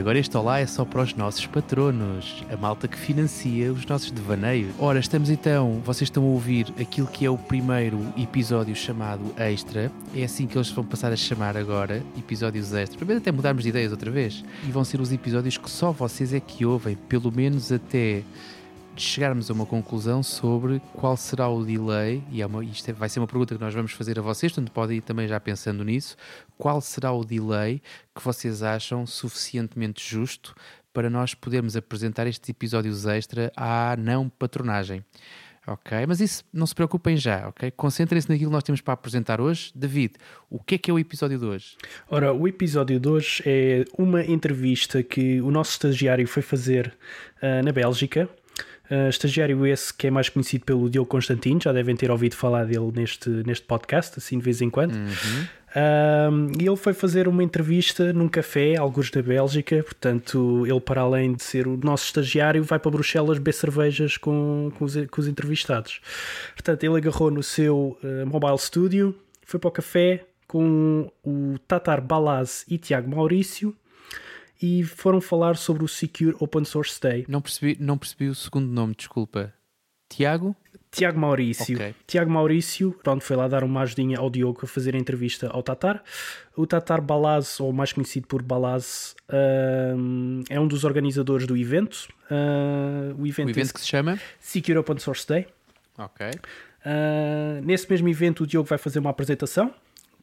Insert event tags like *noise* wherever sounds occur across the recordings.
agora este olá é só para os nossos patronos, a malta que financia os nossos devaneios. Ora, estamos então, vocês estão a ouvir aquilo que é o primeiro episódio chamado Extra. É assim que eles vão passar a chamar agora, episódios extra. Primeiro até mudarmos de ideias outra vez. E vão ser os episódios que só vocês é que ouvem, pelo menos até chegarmos a uma conclusão sobre qual será o delay, e é uma, isto é, vai ser uma pergunta que nós vamos fazer a vocês, portanto podem ir também já pensando nisso, qual será o delay que vocês acham suficientemente justo para nós podermos apresentar estes episódios extra à não patronagem. Ok, mas isso não se preocupem já, ok? Concentrem-se naquilo que nós temos para apresentar hoje. David, o que é que é o episódio de hoje? Ora, o episódio de hoje é uma entrevista que o nosso estagiário foi fazer uh, na Bélgica Uh, estagiário esse que é mais conhecido pelo Diogo Constantino, já devem ter ouvido falar dele neste, neste podcast, assim de vez em quando. Uhum. Uh, e ele foi fazer uma entrevista num café, alguns da Bélgica, portanto, ele, para além de ser o nosso estagiário, vai para Bruxelas beber cervejas com, com, os, com os entrevistados. Portanto, ele agarrou no seu uh, mobile studio, foi para o café com o Tatar Balaz e Tiago Maurício e foram falar sobre o Secure Open Source Day. Não percebi, não percebi o segundo nome, desculpa. Tiago? Tiago Maurício. Okay. Tiago Maurício, pronto, foi lá dar uma ajudinha ao Diogo a fazer a entrevista ao Tatar. O Tatar Balaz, ou mais conhecido por Balaz, uh, é um dos organizadores do evento. Uh, o evento, o evento que se chama? Secure Open Source Day. Ok. Uh, nesse mesmo evento, o Diogo vai fazer uma apresentação,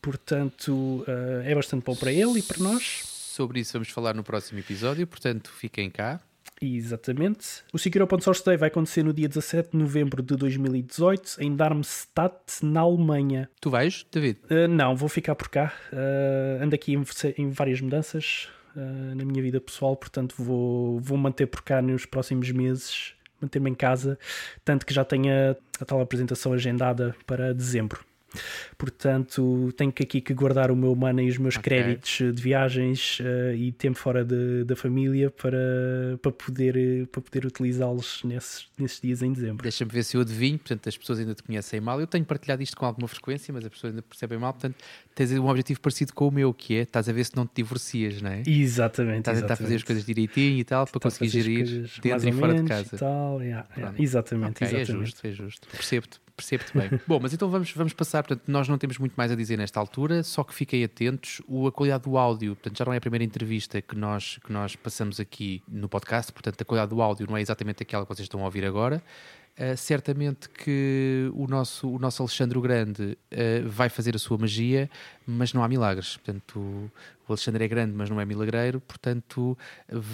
portanto, é bastante bom para ele e para nós sobre isso vamos falar no próximo episódio, portanto fiquem cá. Exatamente. O Secure Open Source Day vai acontecer no dia 17 de novembro de 2018 em Darmstadt, na Alemanha. Tu vais, David? Uh, não, vou ficar por cá. Uh, ando aqui em, em várias mudanças uh, na minha vida pessoal, portanto vou, vou manter por cá nos próximos meses, manter-me em casa, tanto que já tenho a, a tal apresentação agendada para dezembro. Portanto, tenho que aqui que guardar o meu mana e os meus okay. créditos de viagens uh, e tempo fora de, da família para, para poder, para poder utilizá-los nesses, nesses dias em dezembro. Deixa-me ver se eu adivinho, portanto, as pessoas ainda te conhecem mal. Eu tenho partilhado isto com alguma frequência, mas as pessoas ainda percebem mal, portanto, tens um objetivo parecido com o meu, que é estás a ver se não te divorcias, não é? Exatamente. Estás a tentar fazer as coisas direitinho e tal, para conseguir Percebo-te bem. *laughs* Bom, mas então vamos, vamos passar, portanto, nós não temos muito mais a dizer nesta altura, só que fiquem atentos, o, a qualidade do áudio, portanto, já não é a primeira entrevista que nós, que nós passamos aqui no podcast, portanto, a qualidade do áudio não é exatamente aquela que vocês estão a ouvir agora. Uh, certamente que o nosso, o nosso Alexandre o Grande uh, vai fazer a sua magia, mas não há milagres. Portanto, o Alexandre é grande, mas não é milagreiro. Portanto,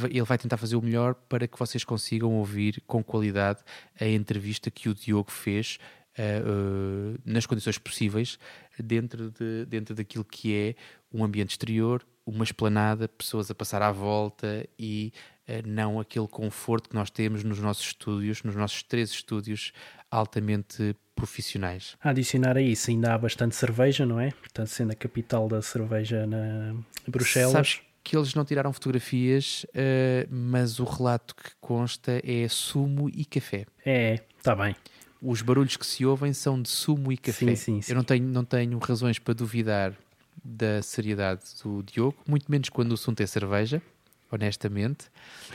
ele vai tentar fazer o melhor para que vocês consigam ouvir com qualidade a entrevista que o Diogo fez uh, nas condições possíveis, dentro, de, dentro daquilo que é um ambiente exterior, uma esplanada, pessoas a passar à volta e uh, não aquele conforto que nós temos nos nossos estúdios, nos nossos três estúdios altamente profissionais. A adicionar a isso, ainda há bastante cerveja, não é? Portanto, sendo a capital da cerveja na Bruxelas. Sabes que eles não tiraram fotografias, uh, mas o relato que consta é sumo e café. É, está bem os barulhos que se ouvem são de sumo e café. Sim, sim, sim. Eu não tenho, não tenho razões para duvidar da seriedade do Diogo, muito menos quando o assunto é cerveja, honestamente,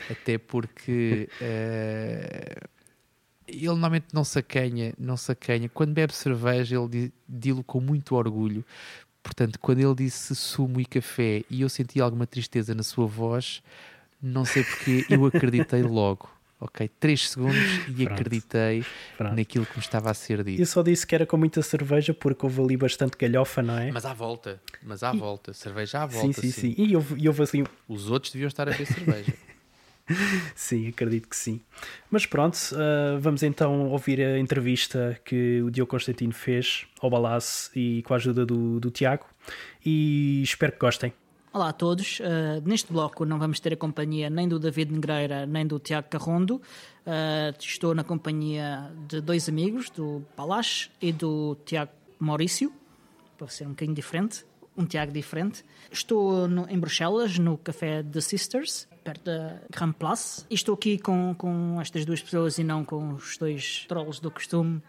até porque uh, *laughs* ele normalmente não sacanha, não sacanha. Quando bebe cerveja, ele dilo com muito orgulho. Portanto, quando ele disse sumo e café e eu senti alguma tristeza na sua voz, não sei porque eu acreditei logo ok? 3 segundos e Pronto. acreditei Pronto. naquilo que me estava a ser dito. Eu só disse que era com muita cerveja porque houve ali bastante galhofa, não é? Mas à volta, mas à e... volta, cerveja à volta. Sim, sim, sim. sim. E houve, e houve assim. Os outros deviam estar a ver cerveja. *laughs* sim, acredito que sim. Mas pronto, uh, vamos então ouvir a entrevista que o Diogo Constantino fez ao Balasse e com a ajuda do, do Tiago. E espero que gostem. Olá a todos. Uh, neste bloco não vamos ter a companhia nem do David Negreira nem do Tiago Carrondo. Uh, estou na companhia de dois amigos, do Palache e do Tiago Maurício, para ser um bocadinho diferente, um Tiago diferente. Estou no, em Bruxelas, no café The Sisters, perto da Grand Place. E estou aqui com, com estas duas pessoas e não com os dois trolls do costume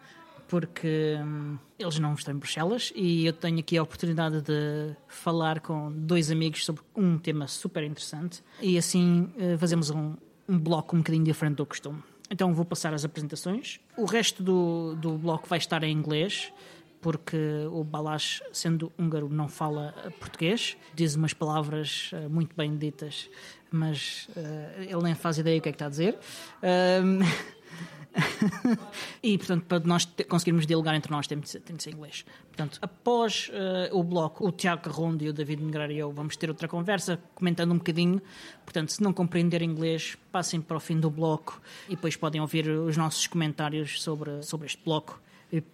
porque hum, eles não estão em Bruxelas e eu tenho aqui a oportunidade de falar com dois amigos sobre um tema super interessante e assim uh, fazemos um, um bloco um bocadinho diferente do costume. Então vou passar as apresentações. O resto do, do bloco vai estar em inglês porque o Balash, sendo húngaro, não fala português, diz umas palavras uh, muito bem ditas, mas uh, ele nem faz ideia do que é que está a dizer. Uh, *laughs* *laughs* e, portanto, para nós conseguirmos dialogar entre nós, tem de ser, tem de ser inglês. Portanto, após uh, o bloco, o Tiago Carrondo e o David Negreira e eu vamos ter outra conversa, comentando um bocadinho. Portanto, se não compreender inglês, passem para o fim do bloco e depois podem ouvir os nossos comentários sobre, sobre este bloco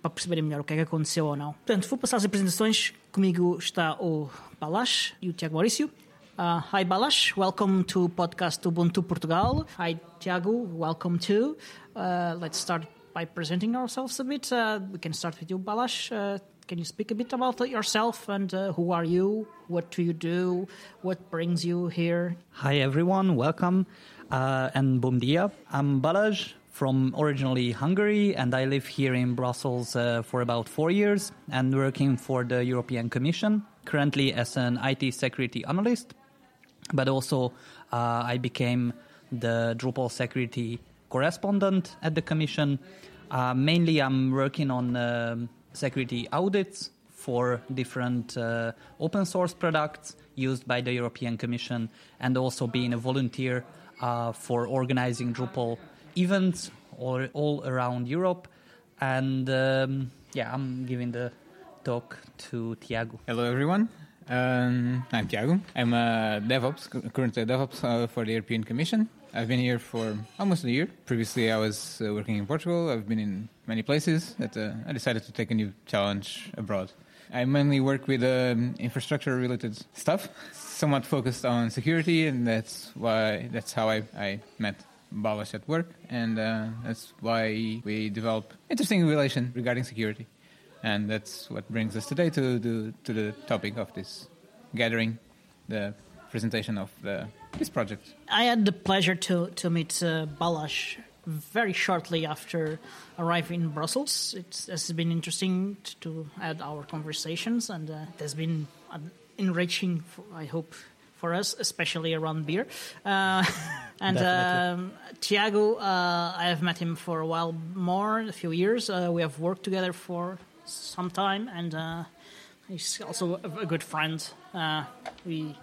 para perceberem melhor o que é que aconteceu ou não. Portanto, vou passar as apresentações. Comigo está o Balash e o Tiago Maurício. Uh, hi Balázs, welcome to podcast Ubuntu Portugal. Hi Tiago, welcome too. Uh, let's start by presenting ourselves a bit. Uh, we can start with you, Balázs. Uh, can you speak a bit about yourself and uh, who are you? What do you do? What brings you here? Hi everyone, welcome uh, and bom dia. I'm Balázs from originally Hungary, and I live here in Brussels uh, for about four years and working for the European Commission, currently as an IT security analyst. But also, uh, I became the Drupal security correspondent at the Commission. Uh, mainly, I'm working on um, security audits for different uh, open source products used by the European Commission, and also being a volunteer uh, for organizing Drupal events all, all around Europe. And um, yeah, I'm giving the talk to Tiago. Hello, everyone. Um, I'm Tiago. I'm a DevOps, currently a DevOps uh, for the European Commission. I've been here for almost a year. Previously, I was uh, working in Portugal. I've been in many places. That uh, I decided to take a new challenge abroad. I mainly work with um, infrastructure-related stuff, somewhat focused on security, and that's why that's how I, I met Balázs at work, and uh, that's why we develop interesting relation regarding security, and that's what brings us today to the to the topic of this gathering, the presentation of the, this project. I had the pleasure to to meet uh, Balázs very shortly after arriving in Brussels. It has been interesting to add our conversations, and uh, it has been enriching. For, I hope for us, especially around beer. Uh, *laughs* and um, Tiago, uh, I have met him for a while more, a few years. Uh, we have worked together for some time, and uh, he's also a, a good friend. Uh, we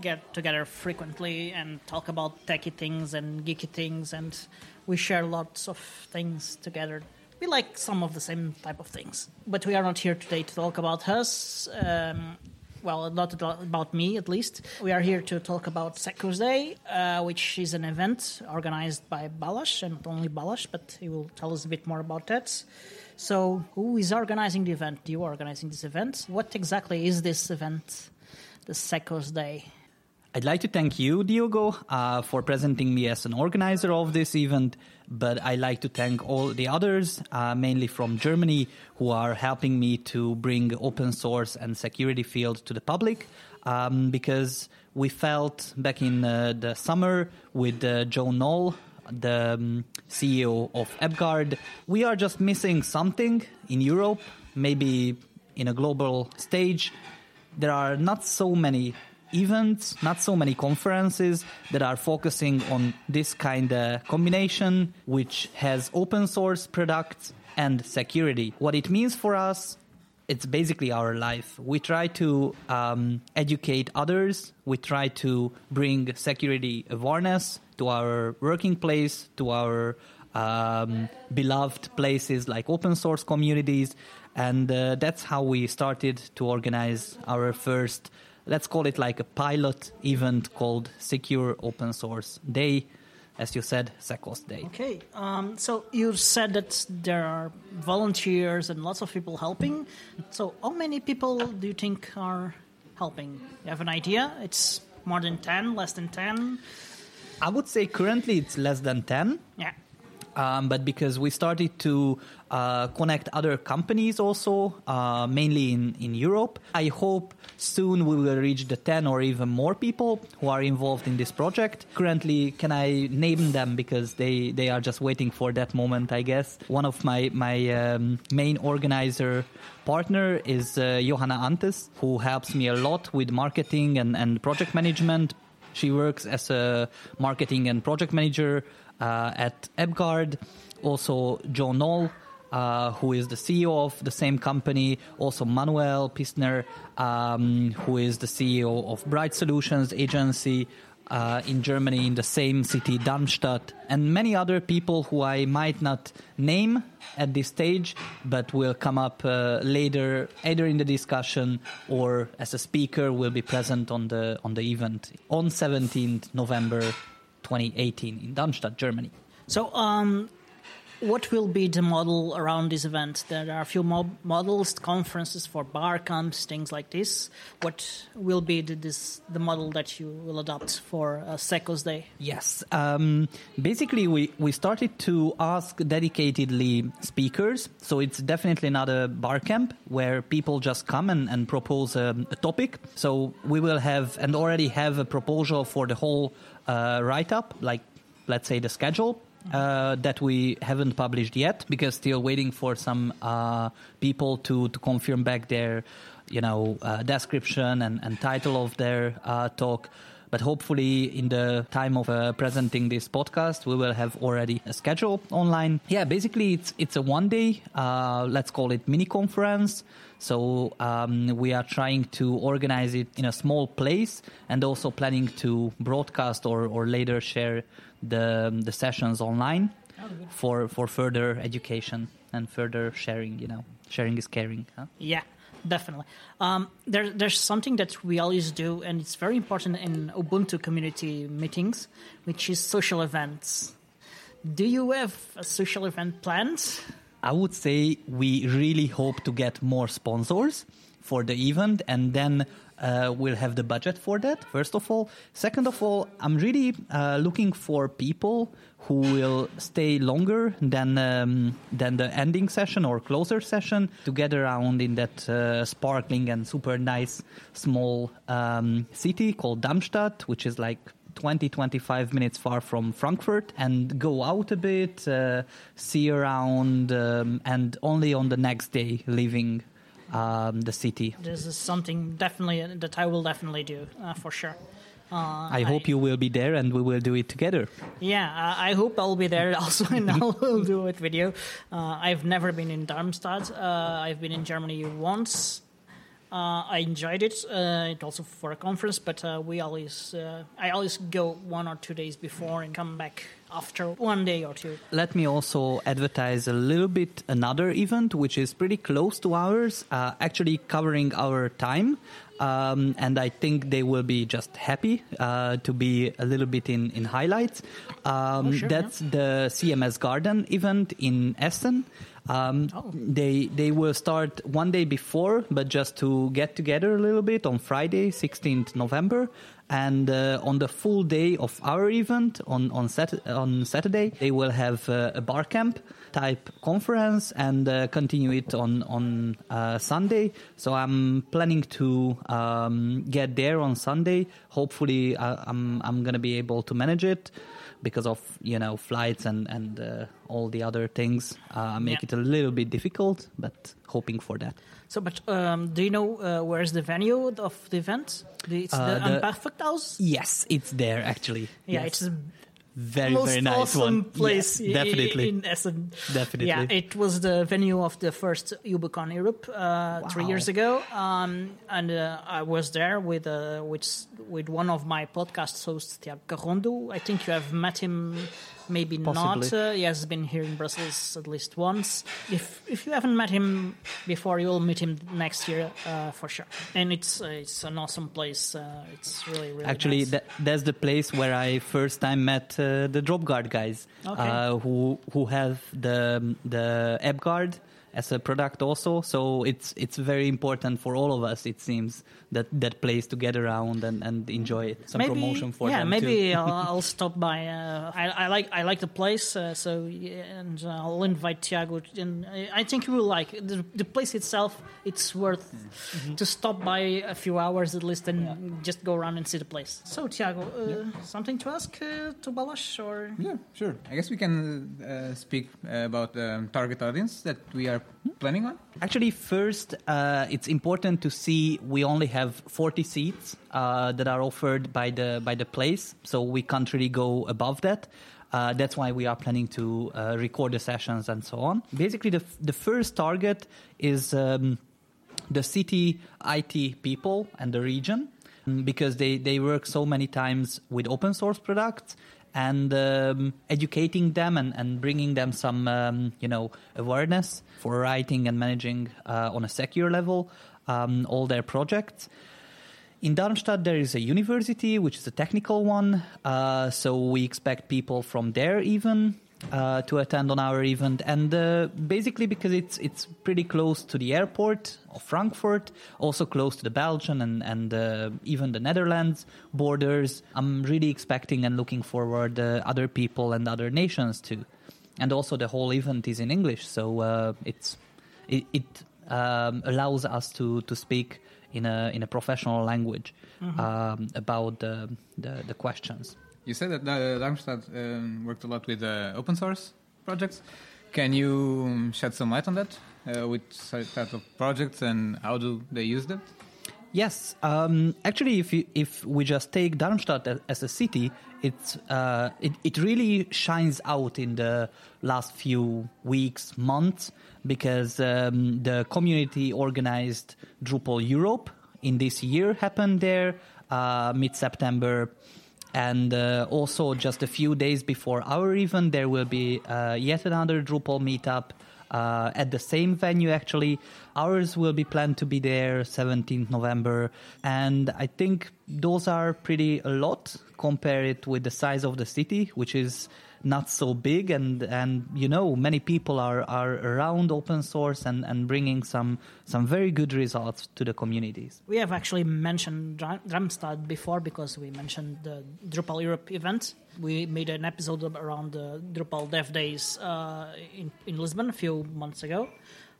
get together frequently and talk about techie things and geeky things, and we share lots of things together we like some of the same type of things. But we are not here today to talk about us. Um, well, not about me at least. We are here to talk about Secos Day, uh, which is an event organized by Balázs, and not only Balázs, but he will tell us a bit more about that. So, who is organizing the event? Do you are organizing this event. What exactly is this event, the Secos Day? I'd like to thank you, Diogo, uh, for presenting me as an organizer of this event. But I'd like to thank all the others, uh, mainly from Germany, who are helping me to bring open source and security field to the public. Um, because we felt back in uh, the summer with uh, Joe Knoll, the um, CEO of Drop Guard, we are just missing something in Europe, maybe in a global stage. There are not so many events, not so many conferences that are focusing on this kind of combination, which has open source products and security. What it means for us, it's basically our life. We try to um, educate others. We try to bring security awareness to our working place, to our um, beloved places like open source communities. And uh, that's how we started to organize our first let's call it like a pilot event called Secure Open Source Day. As you said, Secos Day. Okay, um, so you said that there are volunteers and lots of people helping. So, how many people do you think are helping? You have an idea? It's more than 10, less than 10? I would say currently it's less than 10. Yeah. um, but because we started to uh, connect other companies also, uh, mainly in, in Europe. I hope soon we will reach the 10 or even more people who are involved in this project. Currently, can I name them because they, they are just waiting for that moment, I guess. One of my, my um, main organizer partner is uh, Johanna Anthes, who helps me a lot with marketing and, and project management. She works as a marketing and project manager uh, at Drop Guard. Also, Joe Knoll, uh, who is the CEO of the same company. Also, Manuel Pistner, um, who is the CEO of Bright Solutions Agency. Uh, in Germany, in the same city, Darmstadt, and many other people who I might not name at this stage, but will come up uh, later, either in the discussion or as a speaker, will be present on the on the event on 17th November 2018 in Darmstadt, Germany. So, um, what will be the model around this event? There are a few mo- models, conferences for bar camps, things like this. What will be the, this, the model that you will adopt for uh, Secos Day? Yes. Um, basically, we, we started to ask dedicatedly speakers. So it's definitely not a bar camp where people just come and, and propose a, a topic. So we will have and already have a proposal for the whole uh, write up, like let's say the schedule uh, that we haven't published yet because still waiting for some uh, people to, to confirm back their you know uh, description and, and title of their uh, talk. But hopefully in the time of uh, presenting this podcast we will have already a schedule online. Yeah basically it's it's a one day uh, let's call it mini conference. So um, we are trying to organize it in a small place and also planning to broadcast or, or later share the, the sessions online for, for further education and further sharing, you know, sharing is caring. Huh? Yeah, definitely. Um, there, there's something that we always do, and it's very important in Ubuntu community meetings, which is social events. Do you have a social event planned? I would say we really hope to get more sponsors for the event and then uh, we'll have the budget for that, first of all. Second of all, I'm really uh, looking for people who will stay longer than um, than the ending session or closer session to get around in that uh, sparkling and super nice small um, city called Darmstadt, which is like 20 25 minutes far from Frankfurt and go out a bit, uh, see around, um, and only on the next day leaving um, the city. This is something definitely that I will definitely do uh, for sure. Uh, I hope I, you will be there and we will do it together. Yeah, uh, I hope I'll be there *laughs* also and *laughs* I'll do it with you. Uh, I've never been in Darmstadt. Uh, I've been in Germany once. Uh, I enjoyed it. Uh, it also for a conference, but we always I always go one or two days before and come back after one day or two. Let me also advertise a little bit another event which is pretty close to ours, uh, actually covering our time. Um, and I think they will be just happy uh, to be a little bit in, in highlights. Um, oh, sure, that's yeah. the CMS Garden event in Essen. Um, oh. They they will start one day before, but just to get together a little bit on Friday, 16th November, and uh, on the full day of our event on on, Sat- on Saturday, they will have uh, a bar camp type conference and uh, continue it on on uh, Sunday. So I'm planning to um, get there on Sunday. Hopefully, uh, I'm I'm gonna be able to manage it because of you know flights and and uh, all the other things make yeah. it a little bit difficult. But hoping for that. So, but um, do you know uh, where's the venue of the event? It's uh, the, the Unperfekthaus. Yes, it's there actually. Yeah, yes. it's very Most very nice awesome one. place. Yes, definitely, in Essen. Definitely. Yeah, it was the venue of the first UbuCon Europe uh, wow. three years ago, um, and uh, I was there with uh, with with one of my podcast hosts, Tiago Carrondo. I think you have met him maybe Possibly. not. Uh, he has been here in Brussels at least once. If if you haven't met him before, you will meet him next year uh, for sure. And it's uh, it's an awesome place. Uh, it's really really actually nice. that, that's the place where I first time met uh, the drop guard guys, okay. Uh, who who have the the Drop Guard as a product also. So it's it's very important for all of us. It seems that that place to get around and, and enjoy it. Some maybe, promotion for yeah, them maybe too. I'll, *laughs* I'll stop by. Uh, I, I like I like the place, uh, so and uh, I'll invite Tiago. And I- I think you will like it. the the place itself. It's worth to stop by a few hours at least and just go around and see the place. So Tiago, uh, something to ask uh, to Balázs or? Yeah, sure. I guess we can uh, speak uh, about the target audience that we are planning on. Actually, first, uh, it's important to see we only have 40 seats uh, that are offered by the by the place, so we can't really go above that. Uh, that's why we are planning to uh, record the sessions and so on. Basically, the the first target is um, the city IT people and the region mm, because they, they work so many times with open source products and um, educating them and, and bringing them some um, you know awareness for writing and managing uh, on a secure level um, all their projects. In Darmstadt, there is a university, which is a technical one. Uh, so we expect people from there even uh, to attend on our event, and uh, basically because it's it's pretty close to the airport of Frankfurt, also close to the Belgian and and uh, even the Netherlands borders. I'm really expecting and looking forward uh, other people and other nations too, and also the whole event is in English, so uh, it's it, it um, allows us to to speak in a in a professional language um, about the, the the questions. You said that uh, Darmstadt um, worked a lot with uh, open source projects. Can you um, shed some light on that? Uh, with such type of projects and how do they use them? Yes, um, actually, if you, if we just take Darmstadt as a city, it's uh, it it really shines out in the last few weeks, months, because um, the community organized Drupal Europe in this year happened there uh, mid September. And uh, also, just a few days before our event, there will be uh, yet another Drupal meetup uh, at the same venue. Actually, ours will be planned to be there 17th November, and I think those are pretty a lot. compared with the size of the city, which is not so big, and and you know many people are are around open source and and bringing some some very good results to the communities. We have actually mentioned Darmstadt before because we mentioned the Drupal Europe event. We made an episode around the Drupal Dev Days uh, in, in Lisbon a few months ago.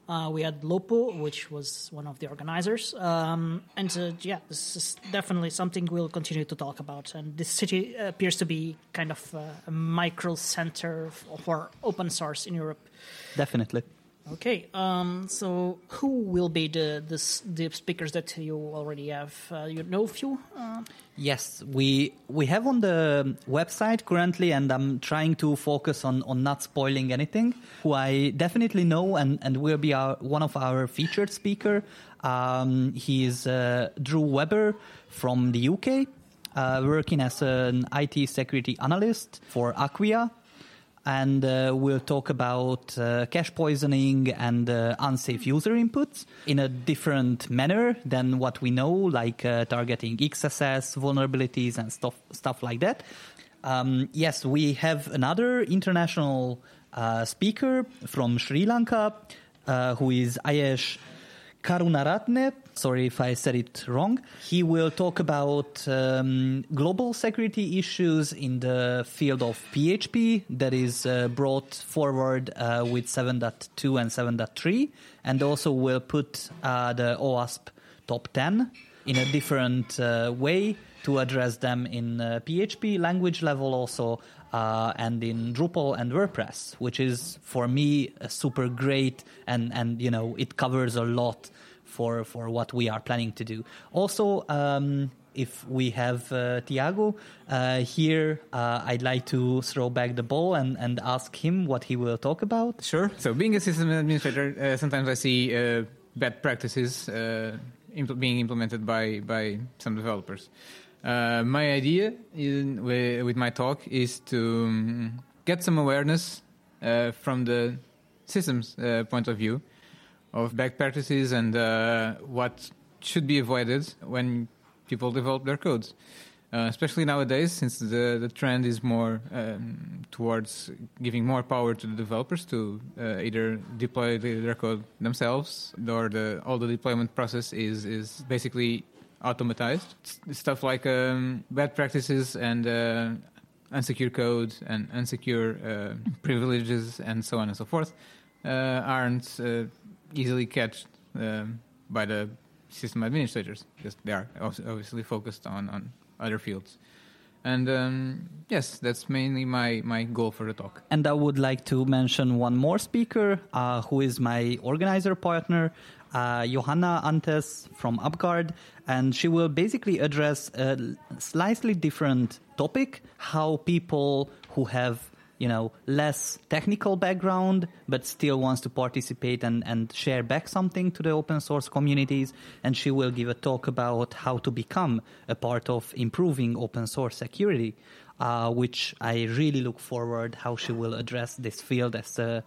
Uh, we had Lopo, which was one of the organizers. Um, and uh, yeah, this is definitely something we'll continue to talk about. And this city appears to be kind of uh, a micro center for open source in Europe. Definitely. Okay, um, so who will be the, the the speakers that you already have? Uh, you know a few? Uh, Yes, we we have on the website currently, and I'm trying to focus on, on not spoiling anything. Who I definitely know and, and will be our, one of our featured speaker. Um, he is uh, Drew Webber from the UK, uh, working as an IT security analyst for Acquia, and uh, we'll talk about uh, cache poisoning and uh, unsafe user inputs in a different manner than what we know, like uh, targeting XSS vulnerabilities and stuff stuff like that. Um, yes, we have another international uh, speaker from Sri Lanka, uh, who is Ayesh Karunaratne. Sorry if I said it wrong. He will talk about um, global security issues in the field of PHP that is uh, brought forward uh, with 7.2 and 7.3, and also will put uh, the OWASP top 10 in a different uh, way to address them in uh, PHP language level also uh, and in Drupal and WordPress, which is for me super great and and you know it covers a lot for for what we are planning to do. Also. Um, if we have uh, Tiago uh, here, uh, I'd like to throw back the ball and, and ask him what he will talk about. Sure. So, being a system administrator, uh, sometimes I see uh, bad practices uh, impl- being implemented by, by some developers. Uh, my idea in, with my talk is to um, get some awareness uh, from the systems uh, point of view of bad practices and uh, what should be avoided when people develop their codes. Uh, especially nowadays, since the, the trend is more um, towards giving more power to the developers to uh, either deploy their code themselves, or the all the deployment process is is basically automatized. Stuff like um, bad practices and uh, unsecure code and unsecure uh, privileges and so on and so forth uh, aren't uh, easily catched um, by the system administrators because they are obviously focused on, on other fields. And um, yes, that's mainly my, my goal for the talk. And I would like to mention one more speaker uh, who is my organizer partner, uh, Johanna Anthes from Drop Guard. And she will basically address a slightly different topic how people who have you know less technical background but still wants to participate and, and share back something to the open source communities and she will give a talk about how to become a part of improving open source security uh, which I really look forward how she will address this field as uh,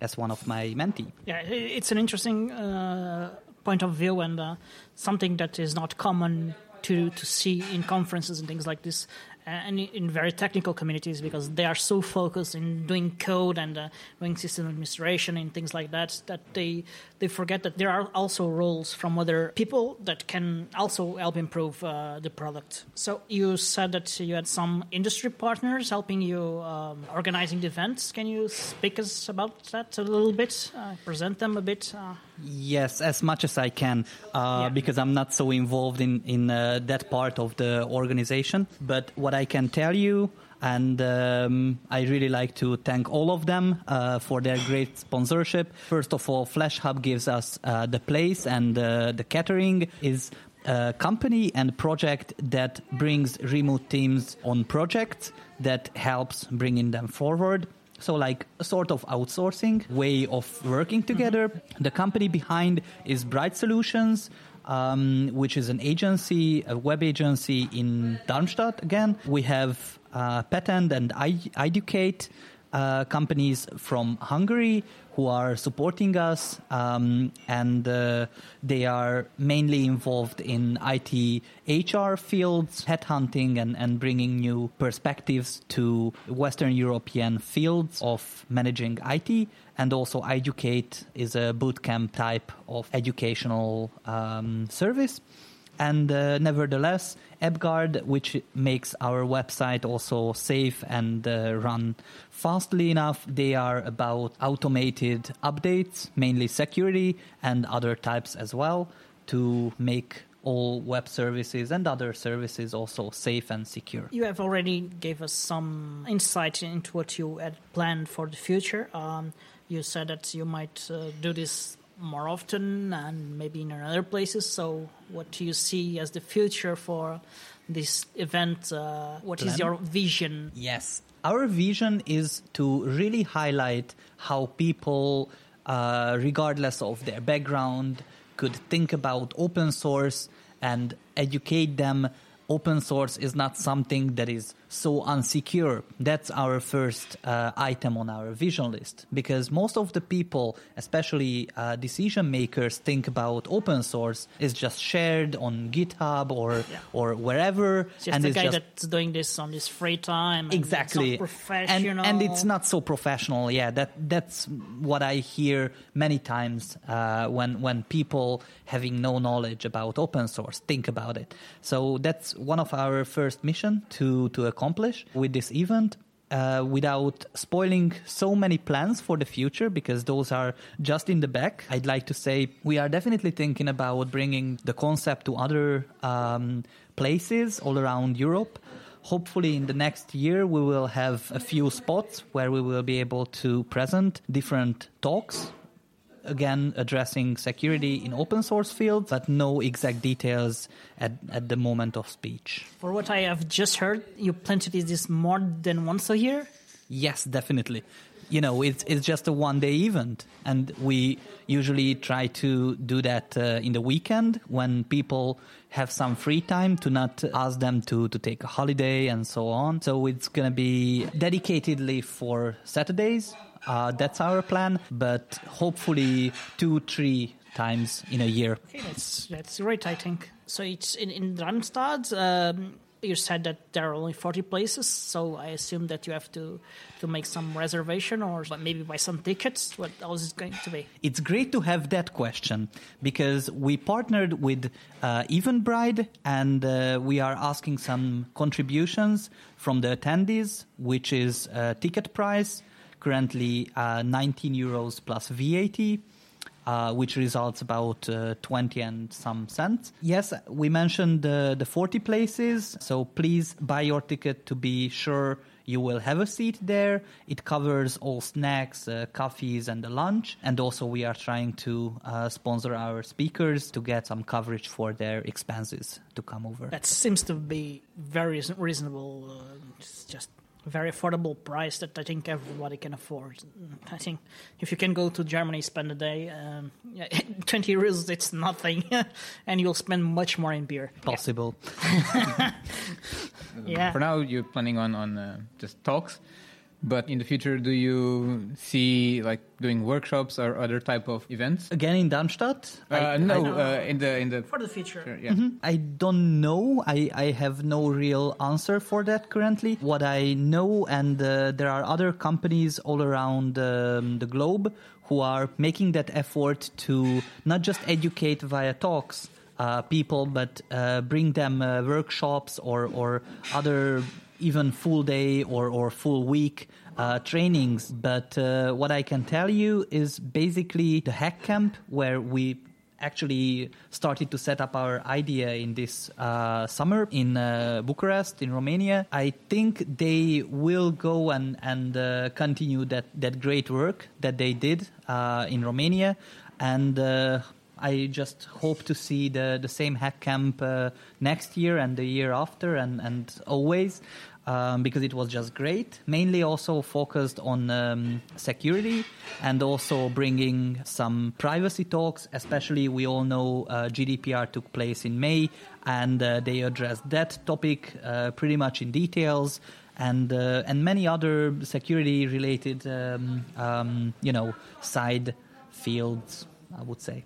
as one of my mentee. Yeah, it's an interesting uh, point of view and uh, something that is not common to to see in conferences and things like this, and in- very technical communities because they are so focused in doing code and uh, doing system administration and things like that that they they forget that there are also roles from other people that can also help improve uh, the product. So you said that you had some industry partners helping you um, organizing the events. Can you speak us about that a little bit? Uh, present them a bit. Uh, Yes, as much as I can, uh, Yeah. because I'm not so involved in in uh, that part of the organization. But what I can tell you, and um, I really like to thank all of them uh, for their great sponsorship. First of all, Flash Hub gives us uh, the place, and uh, the catering is a company and project that brings remote teams on projects that helps bringing them forward. So, like a sort of outsourcing way of working together. The company behind is Bright Solutions, um, which is an agency, a web agency in Darmstadt. Again, we have uh, Patent and I- Educate uh, companies from Hungary who are supporting us, um, and uh, they are mainly involved in IT HR fields, headhunting, and, and bringing new perspectives to Western European fields of managing IT. And also, Educate is a bootcamp type of educational um, service. And uh, nevertheless, Drop Guard, which makes our website also safe and uh, run fastly enough, they are about automated updates, mainly security and other types as well, to make all web services and other services also safe and secure. You have already gave us some insight into what you had planned for the future. Um, you said that you might uh, do this more often and maybe in other places. So, what do you see as the future for this event? Uh, what is Plan? your vision? Yes. Our vision is to really highlight how people, uh, regardless of their background, could think about open source and educate them. Open source is not something that is so unsecure. That's our first uh, item on our vision list because most of the people, especially uh, decision makers, think about open source is just shared on GitHub or Yeah. or wherever, It's just and it's guy just that's doing this on his free time. and exactly professional. and, and it's not so professional yeah that that's what i hear many times uh, when when people having no knowledge about open source think about it so that's one of our first mission to to accomplish with this event uh, without spoiling so many plans for the future because those are just in the back. I'd like to say we are definitely thinking about bringing the concept to other um, places all around europe. Hopefully in the next year we will have a few spots where we will be able to present different talks again addressing security in open source fields but no exact details at, at the moment of speech. For what I have just heard, you plan to do this more than once a year. yes definitely. You know it's it's just a one day event and we usually try to do that uh, in the weekend when people have some free time to not ask them to to take a holiday and so on. So it's going to be dedicatedly for saturdays uh, that's our plan but hopefully two three times in a year Okay, that's that's great. I think so. It's in in Darmstadt. Um, you said that there are only 40 places, so I assume that you have to, to make some reservation or maybe buy some tickets. What else is going to be? It's great to have that question because we partnered with uh, Eventbrite and uh, we are asking some contributions from the attendees, which is uh, ticket price, currently uh, 19 euros plus VAT uh, which results about uh, 20 and some cents. Yes, we mentioned the, the 40 places, so please buy your ticket to be sure you will have a seat there. It covers all snacks, uh, coffees, and the lunch. And also, we are trying to uh, sponsor our speakers to get some coverage for their expenses to come over. That seems to be very reasonable. Uh, it's just very affordable price that I think everybody can afford. I think if you can go to Germany, spend a day, um, yeah, *laughs* 20 euros, it's nothing, *laughs* and you'll spend much more in beer. Possible. *laughs* Yeah. yeah. For now, you're planning on on uh, just talks. But in the future, do you see like doing workshops or other type of events? Again in Darmstadt? Uh, I, no, I, uh, in the in the for the future. Sure, yeah. Mm-hmm. I don't know. I, I have no real answer for that currently. What I know, and uh, there are other companies all around um, the globe who are making that effort to not just educate via talks. Uh, people, but uh, bring them uh, workshops or, or other even full day or, or full week uh, trainings. But uh, what I can tell you is basically the hack camp where we actually started to set up our idea in this uh, summer in uh, Bucharest, in Romania. I think they will go and, and uh, continue that, that great work that they did uh, in Romania. And I just hope to see the, the same hack camp uh, next year and the year after and, and always um, because it was just great. Mainly also focused on um, security and also bringing some privacy talks. Especially, we all know uh, GDPR took place in May, and uh, they addressed that topic uh, pretty much in details. And uh, and many other security related, um, um, you know, side fields, I would say.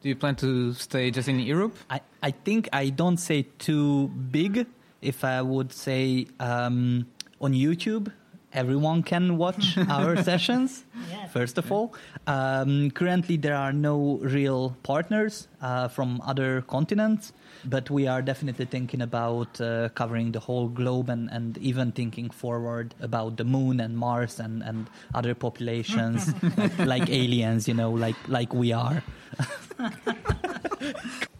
Do you plan to stay just in Europe? I, I think I don't say too big if I would say um, on YouTube, everyone can watch *laughs* our sessions. Yeah. First of all, um, currently there are no real partners uh, from other continents, but we are definitely thinking about uh, covering the whole globe and, and even thinking forward about the moon and Mars and, and other populations like, *laughs* like aliens, you know, like like we are. *laughs*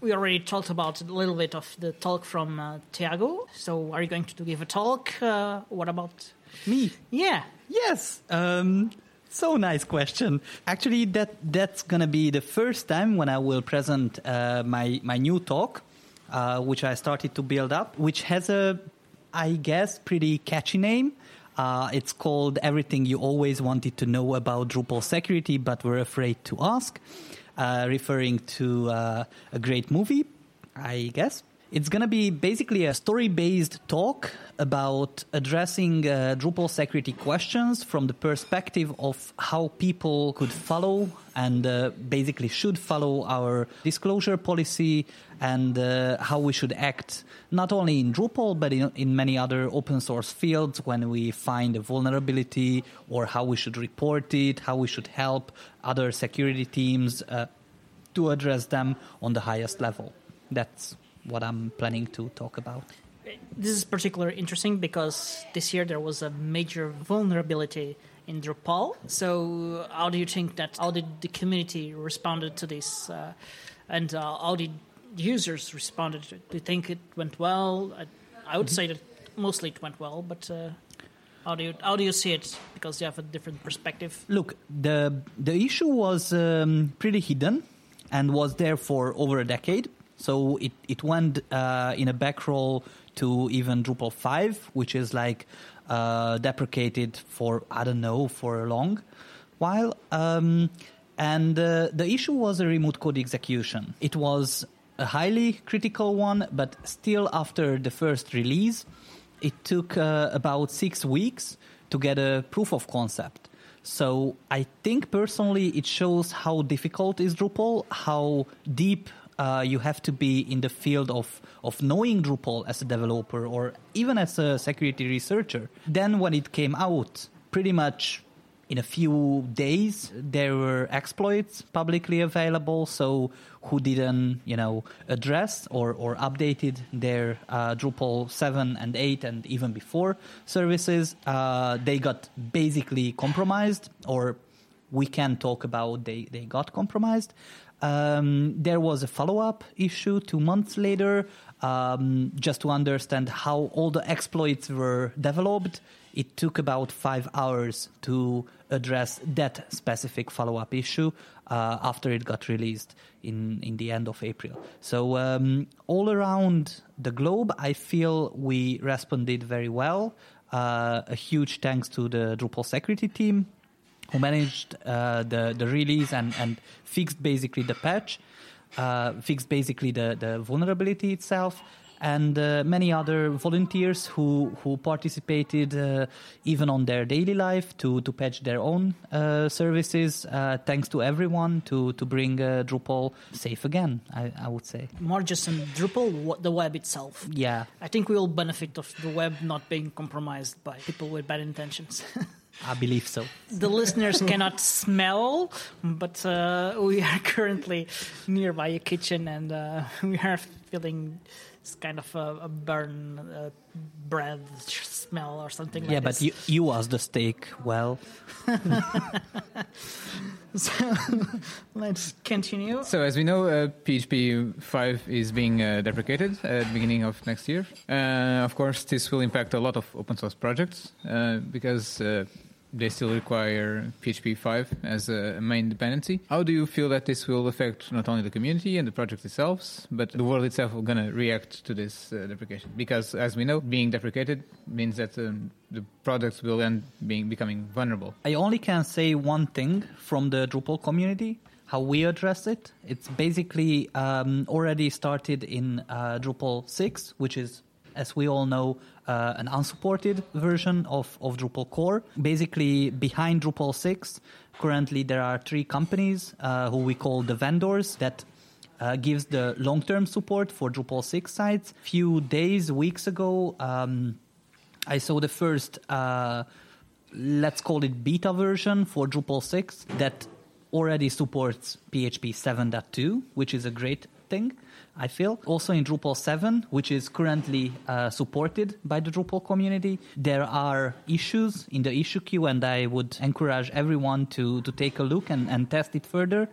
we already talked about a little bit of the talk from uh, Tiago. So, are you going to give a talk? Uh, what about me? Yeah. Yes. Um, so nice question. Actually, that that's gonna be the first time when I will present uh, my my new talk, uh, which I started to build up, which has a, I guess, pretty catchy name. Uh, it's called Everything You Always Wanted to Know About Drupal Security, but were afraid to ask uh, referring to uh, a great movie, I guess. It's going to be basically a story based talk about addressing uh, Drupal security questions from the perspective of how people could follow and uh, basically should follow our disclosure policy and uh, how we should act not only in Drupal but in, in, many other open source fields when we find a vulnerability or how we should report it, how we should help other security teams uh, to address them on the highest level. That's what I'm planning to talk about. This is particularly interesting because this year there was a major vulnerability in Drupal. So, how do you think that? How did the community responded to this, uh, and uh, how did users responded to it? Do you think it went well? I, I would mm-hmm. say that mostly it went well, but. Uh, how do you how do you see it? Because you have a different perspective. Look, the the issue was um, pretty hidden, and was there for over a decade. So it, it went uh, in a back roll to even Drupal 5, which is like uh, deprecated for, I don't know, for a long while. Um, and uh, the issue was a remote code execution. It was a highly critical one, but still after the first release, it took uh, about six weeks to get a proof of concept. So I think personally it shows how difficult is Drupal, how deep uh, you have to be in the field of, of knowing Drupal as a developer or even as a security researcher. Then when it came out, pretty much in a few days there were exploits publicly available so who didn't you know address or, or updated their uh, drupal 7 and 8 and even before services uh, they got basically compromised or we can talk about they, they got compromised um, there was a follow-up issue two months later um, just to understand how all the exploits were developed it took about five hours to address that specific follow-up issue uh, after it got released in, in the end of April. So um, all around the globe, I feel we responded very well. Uh, a huge thanks to the Drupal security team who managed uh, the, the release and, and fixed basically the patch, uh, fixed basically the, the vulnerability itself, and uh, many other volunteers who who participated uh, even on their daily life to to patch their own uh, services. Uh, thanks to everyone to to bring uh, Drupal safe again. I, I would say more just on Drupal, the web itself. Yeah, I think we all benefit of the web not being compromised by people with bad intentions. *laughs* I believe so. The listeners cannot smell, but uh, we are currently nearby a kitchen and *laughs* we are feeling it's kind of a, a burn uh, bread smell or something like that. yeah, like but you, you was the steak well. *laughs* so *laughs* let's continue. So as we know, uh, PHP 5 is being uh, deprecated at the beginning of next year. Uh, of course, this will impact a lot of open source projects uh, because uh, they still require PHP 5 as a main dependency. How do you feel that this will affect not only the community and the project itself, but the world itself going to react to this uh, deprecation? Because as we know, being deprecated means that um, the products will end being becoming vulnerable. I only can say one thing from the Drupal community. How we address it? It's basically um, already started in uh, Drupal 6, which is as we all know, uh, an unsupported version of, of Drupal core. Basically, behind Drupal 6, currently there are three companies uh, who we call the vendors that uh, gives the long-term support for Drupal 6 sites. Few days, weeks ago, um, I saw the first, uh, let's call it beta version for Drupal 6 that already supports PHP 7.2, which is a great thing. I feel. Also in Drupal 7, which is currently uh, supported by the Drupal community, there are issues in the issue queue, and I would encourage everyone to, to take a look and, and test it further.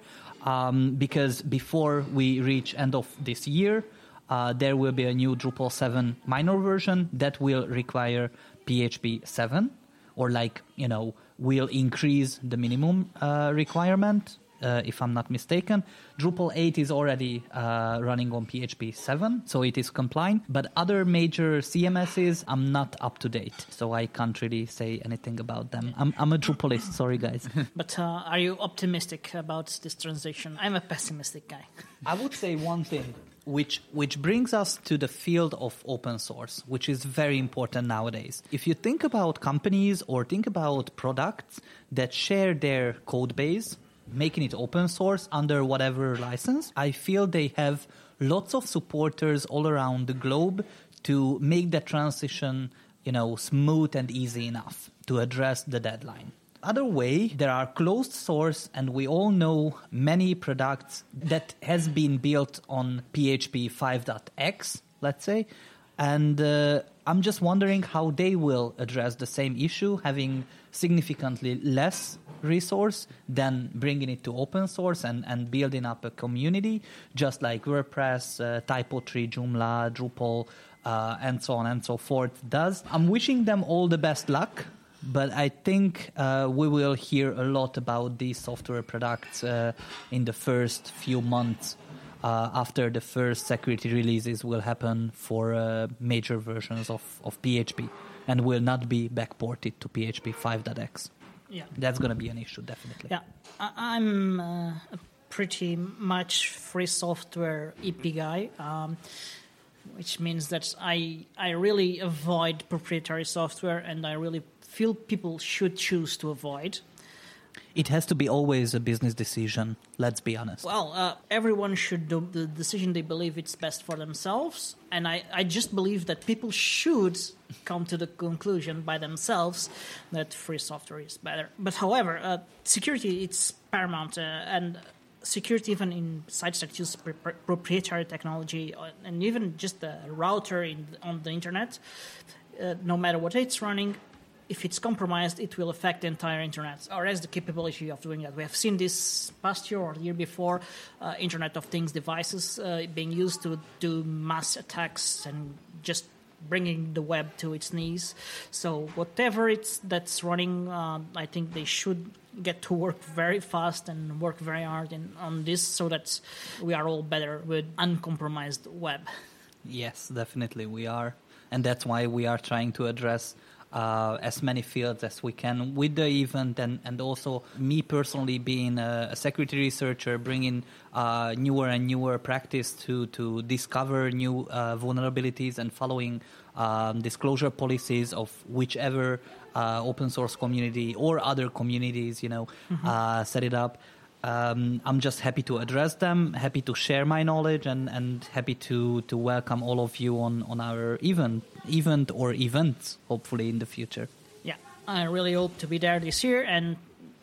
Um, because before we reach end of this year, uh, there will be a new Drupal 7 minor version that will require PHP 7, or like, you know, will increase the minimum uh, requirement uh, if I'm not mistaken. Drupal 8 is already uh, running on PHP 7, so it is compliant. But other major CMSs, I'm not up to date, so I can't really say anything about them. I'm, I'm a Drupalist, sorry guys. *laughs* but uh, are you optimistic about this transition? I'm a pessimistic guy. *laughs* I would say one thing which which brings us to the field of open source which is very important nowadays if you think about companies or think about products that share their code base making it open source under whatever license, I feel they have lots of supporters all around the globe to make that transition, you know, smooth and easy enough to address the deadline. Other way, there are closed source, and we all know many products that has been built on PHP 5.x, let's say, and uh, I'm just wondering how they will address the same issue, having significantly less resource than bringing it to open source and, and building up a community, just like WordPress, uh, Typo3, Joomla, Drupal, uh, and so on and so forth does. I'm wishing them all the best luck. But I think uh, we will hear a lot about these software products uh, in the first few months uh, after the first security releases will happen for uh, major versions of, of PHP and will not be backported to PHP 5.x yeah. that's going to be an issue, definitely. Yeah, I- am uh, a pretty much free software EP guy. Um, which means that I I really avoid proprietary software, and I really feel people should choose to avoid. It has to be always a business decision. Let's be honest. Well, uh, everyone should do the decision they believe it's best for themselves, and I, I just believe that people should come to the conclusion by themselves that free software is better. But however, uh, security it's paramount, uh, and security even in sites that use proprietary technology, uh, and even just the router in, on the internet, uh, no matter what it's running, if it's compromised, it will affect the entire internet or has the capability of doing that. We have seen this past year or the year before uh, Internet of Things devices uh, being used to do mass attacks and just bringing the web to its knees. So whatever it's that's running, uh, I think they should get to work very fast and work very hard in, on this so that we are all better with uncompromised web. Yes, definitely we are. And that's why we are trying to address uh, as many fields as we can with the event, and, and also me personally being a, a security researcher, bringing uh, newer and newer practice to, to discover new uh, vulnerabilities and following um, disclosure policies of whichever uh, open source community or other communities, you know, uh, set it up. Um, I'm just happy to address them, happy to share my knowledge, and, and happy to, to welcome all of you on, on our event, event or events, hopefully in the future. Yeah, I really hope to be there this year and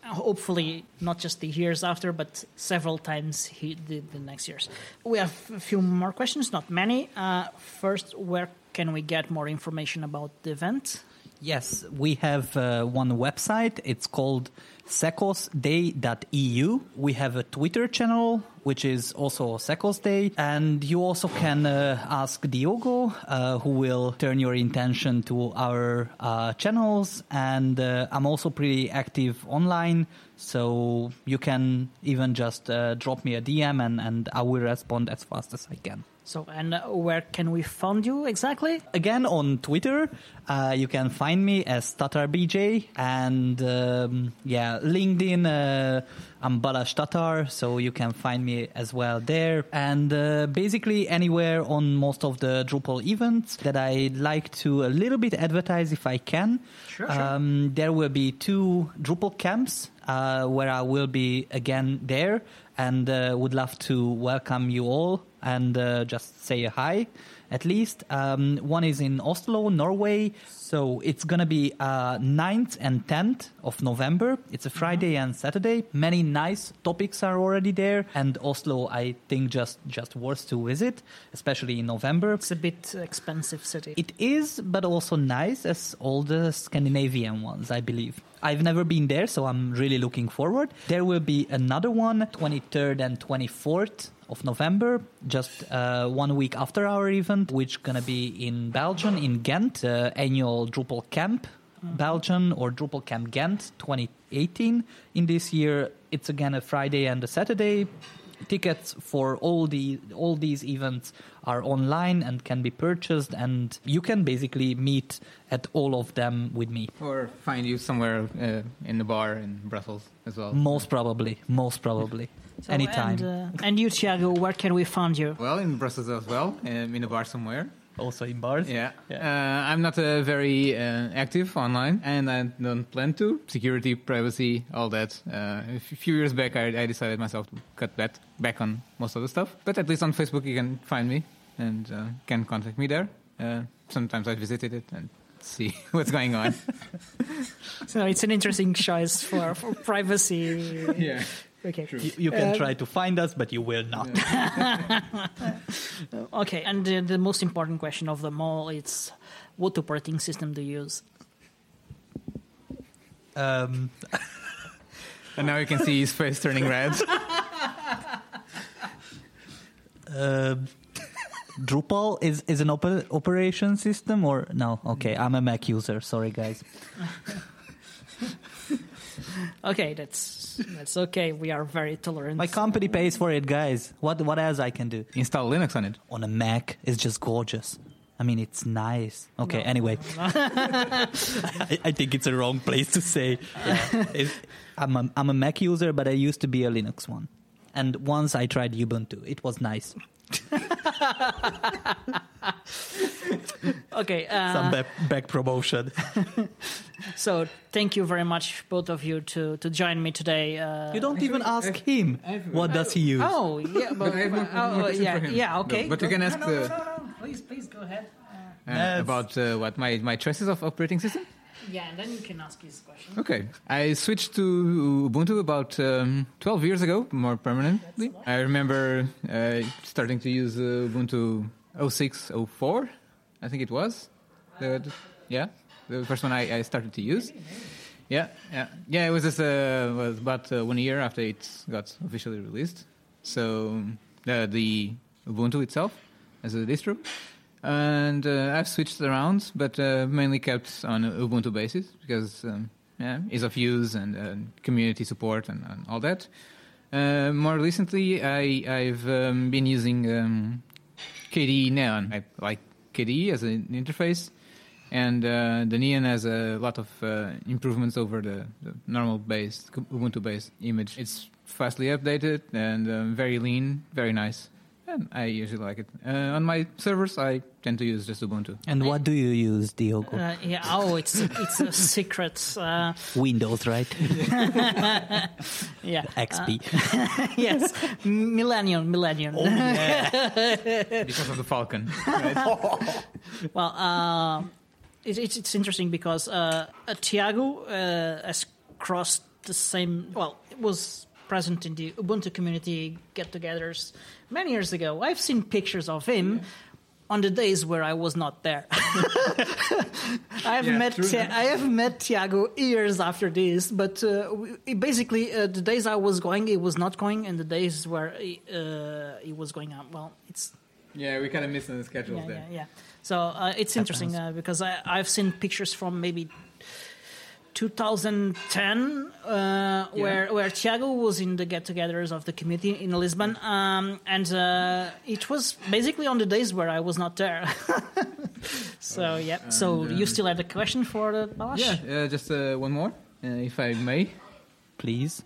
hopefully not just the years after, but several times he, the, the next years. We have a few more questions, not many. Uh, first, where can we get more information about the event? Yes, we have uh, one website. It's called secosday.eu. We have a Twitter channel, which is also Secos Day. And you also can uh, ask Diogo, uh, who will turn your intention to our uh, channels. And uh, I'm also pretty active online. So you can even just uh, drop me a DM and, and I will respond as fast as I can. So, and uh, where can we find you exactly? Again, on Twitter, uh, you can find me as TatarBJ, and um, yeah, LinkedIn, uh, I'm Balázs Tatar, so you can find me as well there. And uh, basically, anywhere on most of the Drupal events that I like to a little bit advertise if I can. Sure, sure. Um, there will be two Drupal camps uh, where I will be again there and uh, would love to welcome you all and uh, just say hi at least. Um, one is in Oslo, Norway. So it's going to be uh, 9th and 10th of November. It's a Friday and Saturday. Many nice topics are already there. And Oslo, I think, just, just worth to visit, especially in November. It's a bit expensive city. It is, but also nice as all the Scandinavian ones, I believe. I've never been there, so I'm really looking forward. There will be another one, 23rd and 24th of November, just uh, one week after our event, which gonna be in Belgium, in Ghent, uh, annual Drupal Camp Belgium or Drupal Camp Ghent 2018. In this year, it's again a Friday and a Saturday. Tickets for all the all these events are online and can be purchased, and you can basically meet at all of them with me. Or find you somewhere uh, in the bar in Brussels as well. Most probably, most probably, So, anytime. And, uh, *laughs* and you, Tiago, where can we find you? Well, in Brussels as well, um, in a bar somewhere. also in bars. Yeah. Uh, I'm not uh, very uh, active online, and I don't plan to. Security, privacy, all that. Uh, a f- few years back, I, I decided myself to cut that back on most of the stuff. But at least on Facebook, you can find me and uh, can contact me there. Uh, sometimes I visited it and see *laughs* what's going on. *laughs* So it's an interesting choice for, for privacy. yeah. Okay. You, you can Uh, try to find us, but you will not. *laughs* Okay, and the, the most important question of them all is what operating system do you use? Um, *laughs* And now you can see his face turning red. *laughs* Um Drupal is, is an oper- operation system or no? Okay, I'm a Mac user. Sorry, guys. Okay, that's that's okay. We are very tolerant. My company pays for it, guys. What what else I can do Install Linux on it. on a Mac? It's just gorgeous. I mean, it's nice. Okay, anyway, *laughs* I, I think it's a wrong place to say. Yeah. I'm a, I'm a Mac user, but I used to be a Linux one. And once I tried Ubuntu, it was nice. *laughs* okay. Uh, Some back, back promotion. *laughs* so thank you very much, both of you, to to join me today. Uh, You don't even ask him what does he use. Oh yeah, but, *laughs* But I oh, no yeah, yeah, okay. No, but you can ask no, the- no, no, no. Please, please go ahead. Uh, Uh, about uh, what my my choices of operating system. Yeah, and then you can ask his question. Okay, I switched to Ubuntu about um, 12 years ago, more permanently. I remember uh, starting to use uh, Ubuntu 06, 04, I think it was. The, yeah, the first one I, I started to use. Yeah, yeah, yeah. It was just uh, was about uh, one year after it got officially released. So uh, the Ubuntu itself as a distro, and uh, I've switched around, but uh, mainly kept on Ubuntu basis because um, yeah, ease of use and uh, community support and, and all that. Uh, more recently, I, I've um, been using um, KDE Neon. I like KDE as an interface, and uh, the Neon has a lot of uh, improvements over the, the normal based Ubuntu based image. It's fastly updated and um, very lean, very nice. And I usually like it. Uh, on my servers, I tend to use just Ubuntu. And what do you use, Diogo? Uh, yeah. Oh, it's it's a *laughs* secret. Uh, Windows, right? *laughs* yeah. *laughs* XP. yes. Millennium. Millennium. because of the Falcon. Well, uh, it, it's, it's interesting because uh, uh, Tiago uh, has crossed the same. Well, it was present in the Ubuntu community get-togethers many years ago. I've seen pictures of him. On the days where I was not there, *laughs* I have Yeah, met I have met Tiago years after this. But uh, we, basically, uh, the days I was going, he was not going, and the days where he, uh, he was going out. Well, it's yeah, we kind of missed on the schedules yeah, yeah, yeah. So uh, it's interesting uh, because I, I've seen pictures from maybe 2010 uh, where where Tiago was in the get-togethers of the committee in Lisbon, um, and uh, it was basically on the days where I was not there. *laughs* so yeah. So And, you um, still had a question for the Balázs? Yeah, uh, just uh, one more, uh, if I may. please.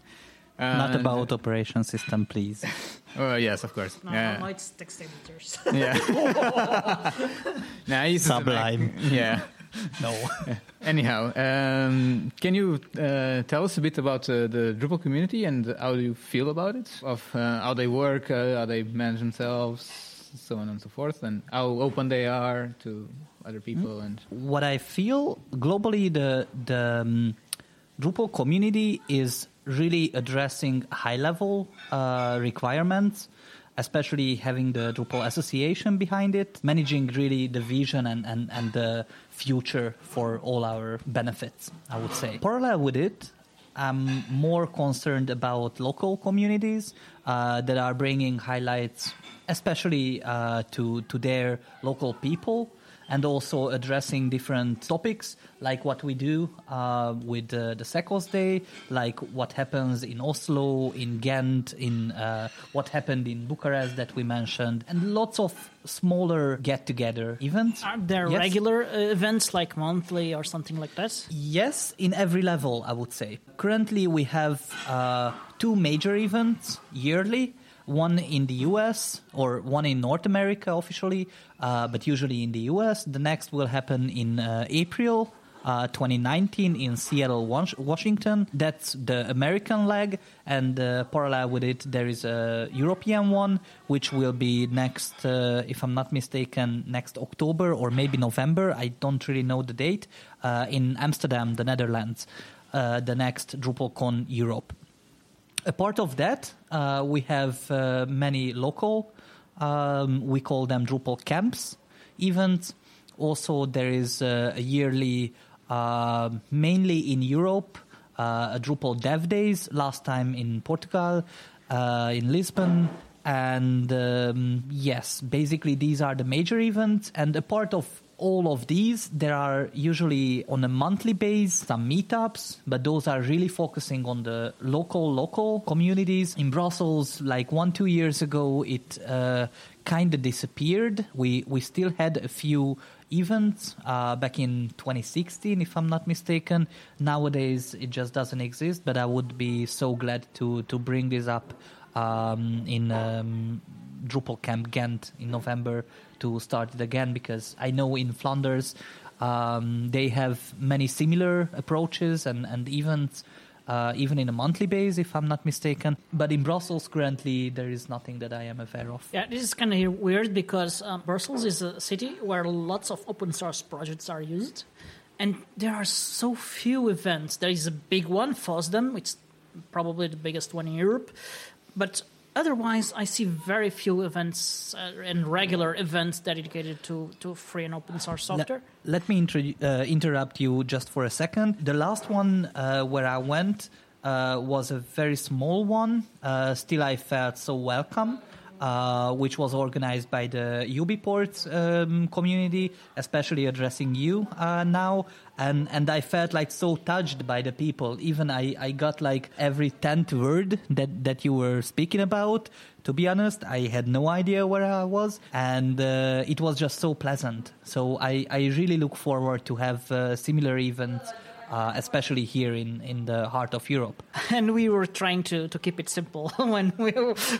Not about operation system, please. *laughs* Oh, yes, of course. No, yeah. no, it's text editors. yeah. *laughs* nah, I used Sublime. make- yeah. No. *laughs* Anyhow, um, can you uh, tell us a bit about uh, the Drupal community and how do you feel about it? Of uh, how they work, uh, how they manage themselves, so on and so forth, and how open they are to other people. And what I feel globally, the the um, Drupal community is really addressing high level uh, requirements, especially having the Drupal association behind it, managing really the vision and, and, and the future for all our benefits, I would say. Parallel with it, I'm more concerned about local communities uh, that are bringing highlights, especially uh, to, to their local people and also addressing different topics like what we do uh, with uh, the Secos Day, like what happens in Oslo, in Ghent, in uh, what happened in Bucharest that we mentioned, and lots of smaller get-together events. Are there Yes. regular uh, events like monthly or something like that? Yes, in every level, I would say. Currently, we have uh, two major events yearly. One in the US or one in North America officially, uh, but usually in the US. The next will happen in uh, April uh, 2019 in Seattle, Washington. That's the American leg, and uh, parallel with it, there is a European one, which will be next, uh, if I'm not mistaken, next October or maybe November. I don't really know the date. Uh, in Amsterdam, the Netherlands, the next DrupalCon Europe. A part of that, uh, we have uh, many local, um, we call them Drupal camps events. Also, there is uh, a yearly, mainly in Europe, uh, Drupal Dev Days, last time in Portugal, in Lisbon. And um, yes, basically, these are the major events. And a part of all of these, there are usually on a monthly base some meetups, but those are really focusing on the local local communities. In Brussels, like one two years ago, it uh, kind of disappeared. We we still had a few events uh, back in 2016, if I'm not mistaken. Nowadays, it just doesn't exist. But I would be so glad to to bring this up um, in um, Drupal Camp Ghent in November to start it again because I know in Flanders um, they have many similar approaches and, and events. Uh, even in a monthly base, if I'm not mistaken. But in Brussels, currently, there is nothing that I am aware of. Yeah, this is kind of weird because um, Brussels is a city where lots of open source projects are used, and there are so few events. There is a big one, FOSDEM, it's probably the biggest one in Europe, but otherwise, I see very few events uh, and regular events dedicated to, to free and open source software. Let, let me inter- uh, interrupt you just for a second. The last one uh, where I went uh, was a very small one. Uh, still, I felt so welcome. Uh, which was organized by the UBport um, community, especially addressing you uh, now. And, and I felt like so touched by the people. Even I, I got like every 10th word that, that you were speaking about. To be honest, I had no idea where I was. And uh, it was just so pleasant. So I, I really look forward to have uh, similar events uh, especially here in, in the heart of Europe. *laughs* And we were trying to, to keep it simple *laughs* when we,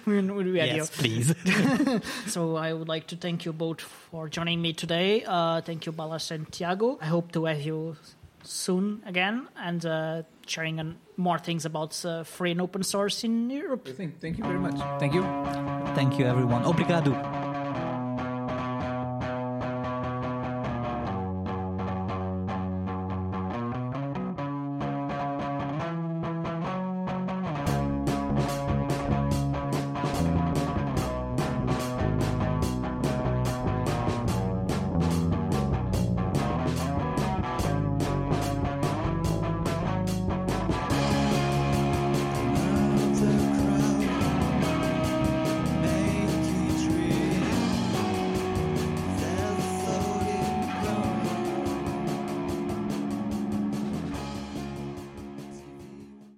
when we had yes, you. please. *laughs* so I would like to thank you both for joining me today. Uh, thank you, Balázs and Tiago. I hope to have you soon again and uh, sharing more things about uh, free and open source in Europe. Thank, thank you very much. Thank you. Thank you, everyone. Obrigado.